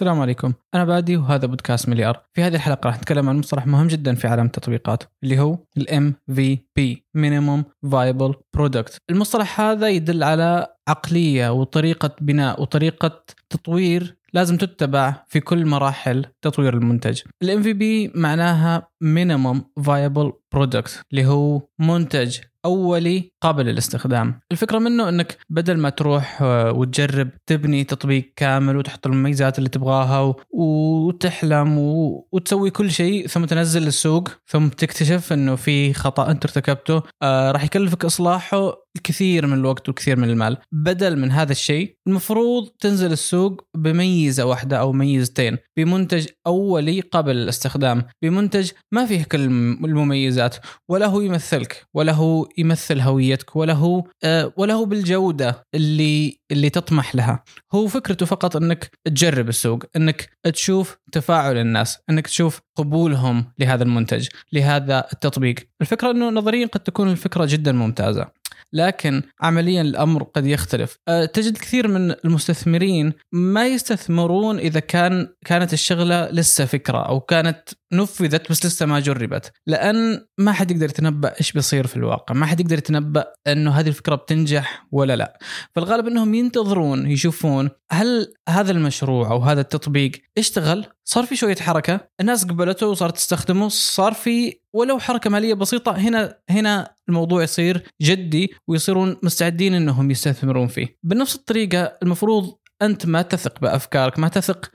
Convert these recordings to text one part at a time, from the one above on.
السلام عليكم. أنا بادي وهذا بودكاست مليار. في هذه الحلقة راح نتكلم عن مصطلح مهم جدا في عالم التطبيقات اللي هو ال MVP Minimum Viable Product. المصطلح هذا يدل على عقلية وطريقة بناء وطريقة تطوير لازم تتبع في كل مراحل تطوير المنتج. ال MVP معناها Minimum Viable Product اللي هو منتج أولي قابل للاستخدام. الفكرة منه إنك بدل ما تروح آه، وتجرب تبني تطبيق كامل وتحط المميزات اللي تبغاها وتحلم وتسوي كل شيء ثم تنزل للسوق ثم تكتشف إنه في خطأ أنت ارتكبته آه راح يكلفك إصلاحه الكثير من الوقت والكثير من المال. بدل من هذا الشيء المفروض تنزل السوق بميزة واحدة أو ميزتين. بمنتج أولي قابل للاستخدام. بمنتج ما فيه كل المميزات. ولا هو يمثلك ولا هو يمثل هويتك ولا هو آه، ولا هو بالجودة اللي اللي تطمح لها. هو فكرته فقط إنك تجرب السوق إنك تشوف تفاعل الناس إنك تشوف قبولهم لهذا المنتج لهذا التطبيق. الفكرة إنه نظريا قد تكون الفكرة جدا ممتازة. لكن عمليا الأمر قد يختلف. أه، تجد كثير من المستثمرين ما يستثمرون إذا كان كانت الشغلة لسه فكرة أو كانت نفذت بس لسه ما جربت. لأن ما حد يقدر يتنبأ إيش بيصير في الواقع. ما حد يقدر يتنبأ إنه هذه الفكرة بتنجح ولا لا. فالغالب إنهم ينتظرون يشوفون هل هذا المشروع أو هذا التطبيق اشتغل صار في شوية حركة الناس قبلته وصارت تستخدمه صار في ولو حركة مالية بسيطة هنا هنا الموضوع يصير جدي ويصيرون مستعدين إنهم يستثمرون فيه. بنفس الطريقة المفروض أنت ما تثق بأفكارك ما تثق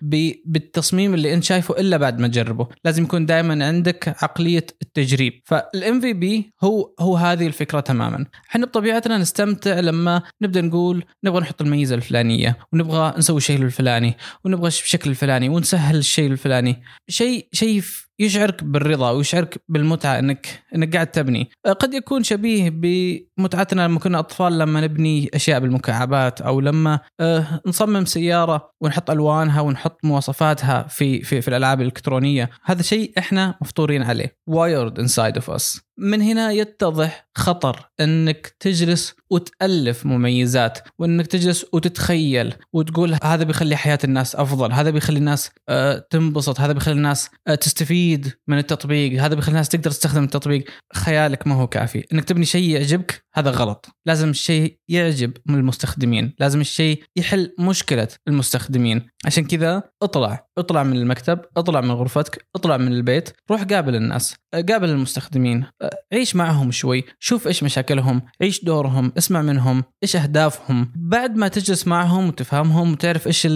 بالتصميم اللي أنت شايفه إلا بعد ما تجربه. لازم يكون دائما عندك عقلية التجريب. فالام في بي هو هو هذه الفكرة تماما. إحنا بطبيعتنا نستمتع لما نبدأ نقول نبغى نحط الميزة الفلانية ونبغى نسوي الشيء الفلاني ونبغى بالشكل الفلاني ونسهل الشيء الفلاني. شيء شيء يشعرك بالرضا ويشعرك بالمتعة انك إنك قاعد تبني. قد يكون شبيه بمتعتنا لما كنا أطفال لما نبني أشياء بالمكعبات أو لما آه، نصمم سيارة ونحط ألوانها ونحط مواصفاتها في في في الألعاب الإلكترونية. هذا شيء إحنا مفطورين عليه. Wired inside of us. من هنا يتضح خطر انك تجلس وتألف مميزات وانك تجلس وتتخيل وتقول هذا بيخلي حياة الناس أفضل هذا بيخلي الناس آه، تنبسط هذا بيخلي الناس آه، تستفيد من التطبيق هذا بيخلي الناس تقدر تستخدم التطبيق. خيالك ما هو كافي انك تبني شيء يعجبك هذا غلط. لازم الشيء يعجب من المستخدمين لازم الشيء يحل مشكلة المستخدمين. عشان كذا اطلع اطلع من المكتب اطلع من غرفتك اطلع من البيت روح قابل الناس آه، قابل المستخدمين عيش معهم شوي شوف إيش مشاكلهم عيش دورهم اسمع منهم إيش أهدافهم. بعد ما تجلس معهم وتفهمهم وتعرف إيش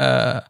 آه،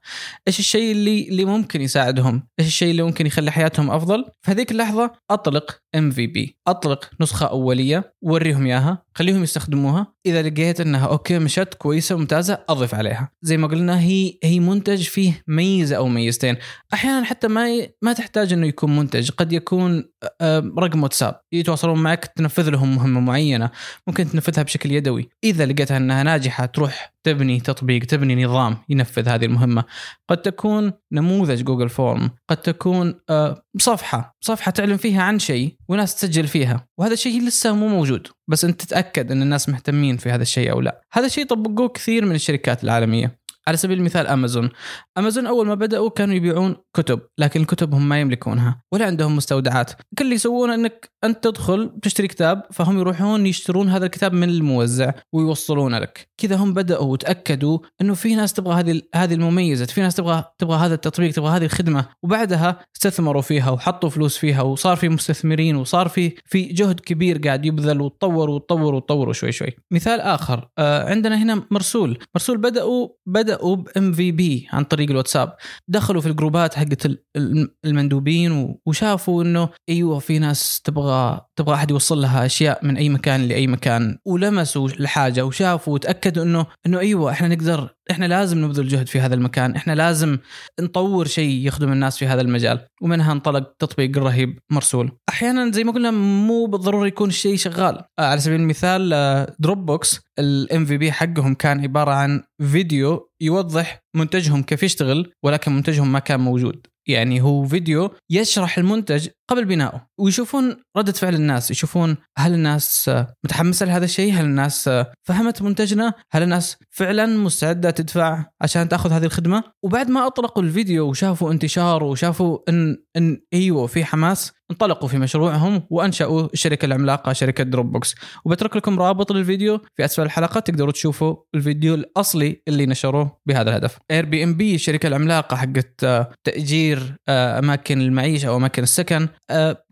إيش الشيء اللي اللي ممكن يساعدهم؟ إيش الشيء اللي ممكن يخلي حياتهم أفضل؟ في هذيك اللحظة أطلق MVP أطلق نسخة أولية وريهم إياها خليهم يستخدموها. إذا لقيت إنها أوكي مشت كويسة ممتازة اضف عليها. زي ما قلنا هي هي منتج فيه ميزة أو ميزتين. أحيانا حتى ما ي- ما تحتاج إنه يكون منتج. قد يكون آه، رقم واتساب. يتواصلون معك تنفذ لهم مهمة معينة. ممكن تنفذها بشكل يدوي. إذا لقيتها إنها ناجحة تروح تبني تطبيق تبني نظام ينفذ هذه المهمة. قد تكون نموذج Google Form قد تكون آه، صفحة صفحة تعلن فيها عن شيء وناس تسجل فيها. وهذا الشيء لسه مو موجود. بس أنت تتأكد إن الناس مهتمين في هذا الشيء أو لا. هذا الشيء طبقوه كثير من الشركات العالمية. على سبيل المثال امازون امازون أول ما بدأوا كانوا يبيعون كتب لكن الكتب هم ما يملكونها ولا عندهم مستودعات. كل اللي يسوونه إنك أنت تدخل تشتري كتاب فهم يروحون يشترون هذا الكتاب من الموزع ويوصلونه لك. كذا هم بدأوا وتأكدوا إنه في ناس تبغى هذه هذه المميزات في ناس تبغى تبغى هذا التطبيق تبغى هذه الخدمة. وبعدها استثمروا فيها وحطوا فلوس فيها وصار في مستثمرين وصار في في جهد كبير قاعد يبذل وتطور وتطور وتطوروا شوي شوي. مثال آخر آه عندنا هنا مرسول. مرسول بدأوا بدأوا بام في بي عن طريق الواتساب. دخلوا في الجروبات حقت ال- ال- المندوبين وشافوا إنه أيوه في ناس تبغى تبغى أحد يوصل لها أشياء من أي مكان لأي مكان ولمسوا الحاجة وشافوا وتأكدوا إنه إنه أيوه إحنا نقدر إحنا لازم نبذل جهد في هذا المكان. إحنا لازم نطور شيء يخدم الناس في هذا المجال ومنها انطلق تطبيق رهيب مرسول. أحيانا زي ما قلنا مو بالضروره يكون الشيء شغال. آه، على سبيل المثال دروب بوكس الـ MVP حقهم كان عبارة عن فيديو يوضح منتجهم كيف يشتغل ولكن منتجهم ما كان موجود. يعني هو فيديو يشرح المنتج قبل بنائه ويشوفون ردة فعل الناس يشوفون هل الناس متحمسة لهذا الشيء هل الناس فهمت منتجنا هل الناس فعلا مستعدة تدفع عشان تأخذ هذه الخدمة. وبعد ما أطلقوا الفيديو وشافوا انتشاره وشافوا إن, إن أيوه في حماس انطلقوا في مشروعهم وأنشأوا الشركة العملاقة شركة دروب بوكس وبترك لكم رابط للفيديو في أسفل الحلقة تقدروا تشوفوا الفيديو الأصلي اللي نشروه بهذا الهدف. Airbnb الشركة العملاقة حقت تأجير أماكن المعيشة أو أماكن السكن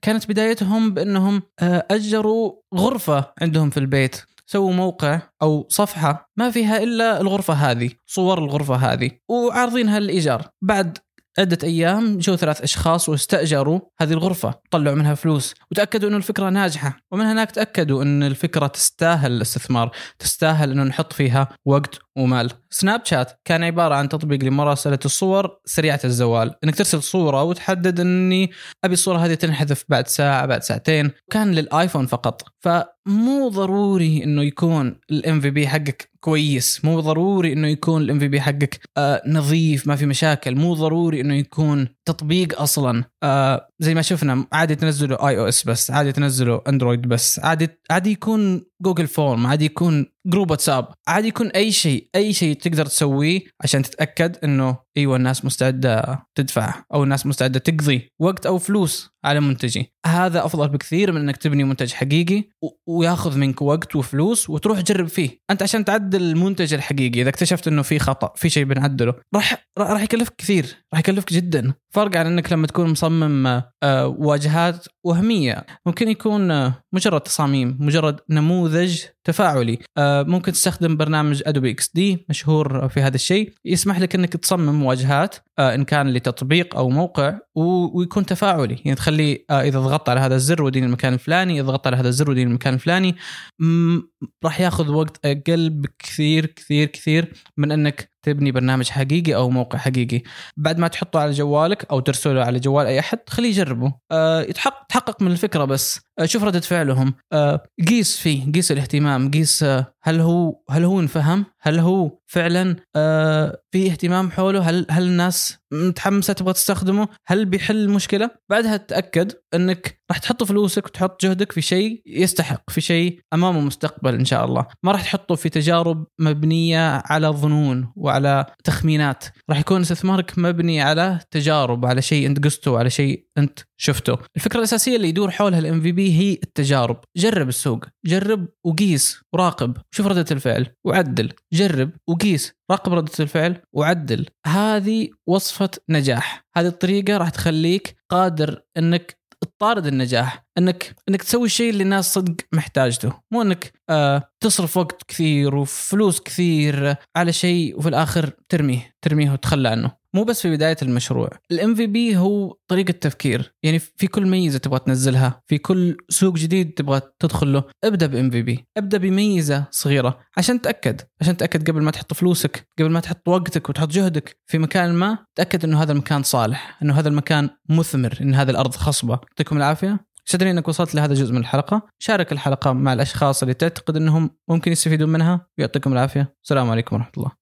كانت بدايتهم بأنهم أجروا غرفة عندهم في البيت. سووا موقع أو صفحة ما فيها إلا الغرفة هذه صور الغرفة هذه وعارضينها للإيجار. بعد عدة أيام جو ثلاث أشخاص واستأجروا هذه الغرفة طلعوا منها فلوس وتأكدوا أن الفكرة ناجحة. ومن هناك تأكدوا أن الفكرة تستاهل الاستثمار تستاهل أنه نحط فيها وقت ومال. سناب شات كان عبارة عن تطبيق لمراسلة الصور سريعة الزوال. إنك ترسل صورة وتحدد إني أبي الصورة هذه تنحذف بعد ساعة بعد ساعتين. كان للآيفون فقط. فمو ضروري إنه يكون الـ MVP حقك كويس. مو ضروري إنه يكون الـ MVP حقك آه نظيف ما في مشاكل. مو ضروري إنه يكون تطبيق أصلا. آه زي ما شفنا عادي تنزلوا iOS بس عادي تنزلوا Android بس عادي عادي يكون Google Form عادي يكون group واتساب عادي يكون أي شيء أي شيء تقدر تسويه عشان تتأكد إنه أيوه الناس مستعدة تدفع أو الناس مستعدة تقضي وقت أو فلوس على منتجي. هذا أفضل بكثير من إنك تبني منتج حقيقي وياخذ منك وقت وفلوس وتروح تجرب فيه. أنت عشان تعدل المنتج الحقيقي إذا اكتشفت إنه في خطأ في شيء بنعدله راح راح يكلفك كثير راح يكلفك جدا. فرق عن إنك لما تكون مصمم آه، واجهات وهمية ممكن يكون آه، مجرد تصاميم مجرد نموذج تفاعلي. آه، ممكن تستخدم برنامج ادوبي إكس دي مشهور في هذا الشيء. يسمح لك إنك تصمم واجهات إن كان لتطبيق أو موقع ويكون تفاعلي. يعني تخليه إذا ضغطت على هذا الزر وديني المكان الفلاني إذا ضغطت على هذا الزر وديني المكان الفلاني راح ياخذ وقت أقل بكثير كثير كثير من إنك تبني برنامج حقيقي أو موقع حقيقي. بعد ما تحطه على جوالك أو ترسله على جوال أي أحد خليه يجربه. أه تحقق من الفكرة بس. أه شوف ردة فعلهم. أه قيس فيه قيس الاهتمام قيس أه هل هو هل هو انفهم؟ هل هو فعلا آه في اهتمام حوله؟ هل هل الناس متحمسة تبغى تستخدمه؟ هل بيحل المشكلة؟ بعدها تأكد إنك راح تحط فلوسك وتحط جهدك في شيء يستحق في شيء أمامه مستقبل إن شاء الله. ما راح تحطه في تجارب مبنية على ظنون وعلى تخمينات. راح يكون استثمارك مبني على تجارب على شيء أنت قسته على شيء انت شفته. الفكرة الأساسية اللي يدور حولها الـ MVP هي التجارب. جرب السوق. جرب وقيس وراقب. شوف ردة الفعل. وعدل. جرب وقيس. راقب ردة الفعل. وعدل. هذه وصفة نجاح. هذه الطريقة راح تخليك قادر إنك تطارد النجاح. انك انك تسوي الشيء اللي الناس صدق محتاجته. مو انك آه تصرف وقت كثير وفلوس كثير على شيء وفي الآخر ترميه ترميه وتخلى عنه. مو بس في بداية المشروع. الـ MVP هو طريقة تفكير. يعني في كل ميزة تبغى تنزلها في كل سوق جديد تبغى تدخل له ابدأ بام في بي ابدأ بميزة صغيرة. عشان تأكد عشان تأكد قبل ما تحط فلوسك قبل ما تحط وقتك وتحط جهدك في مكان ما تأكد إنه هذا المكان صالح إنه هذا المكان مثمر إن هذه الأرض خصبة. يعطيكم العافية. سعدني إنك وصلت لهذا الجزء من الحلقة. شارك الحلقة مع الأشخاص اللي تعتقد إنهم ممكن يستفيدون منها. ويعطيكم العافية. السلام عليكم ورحمة الله.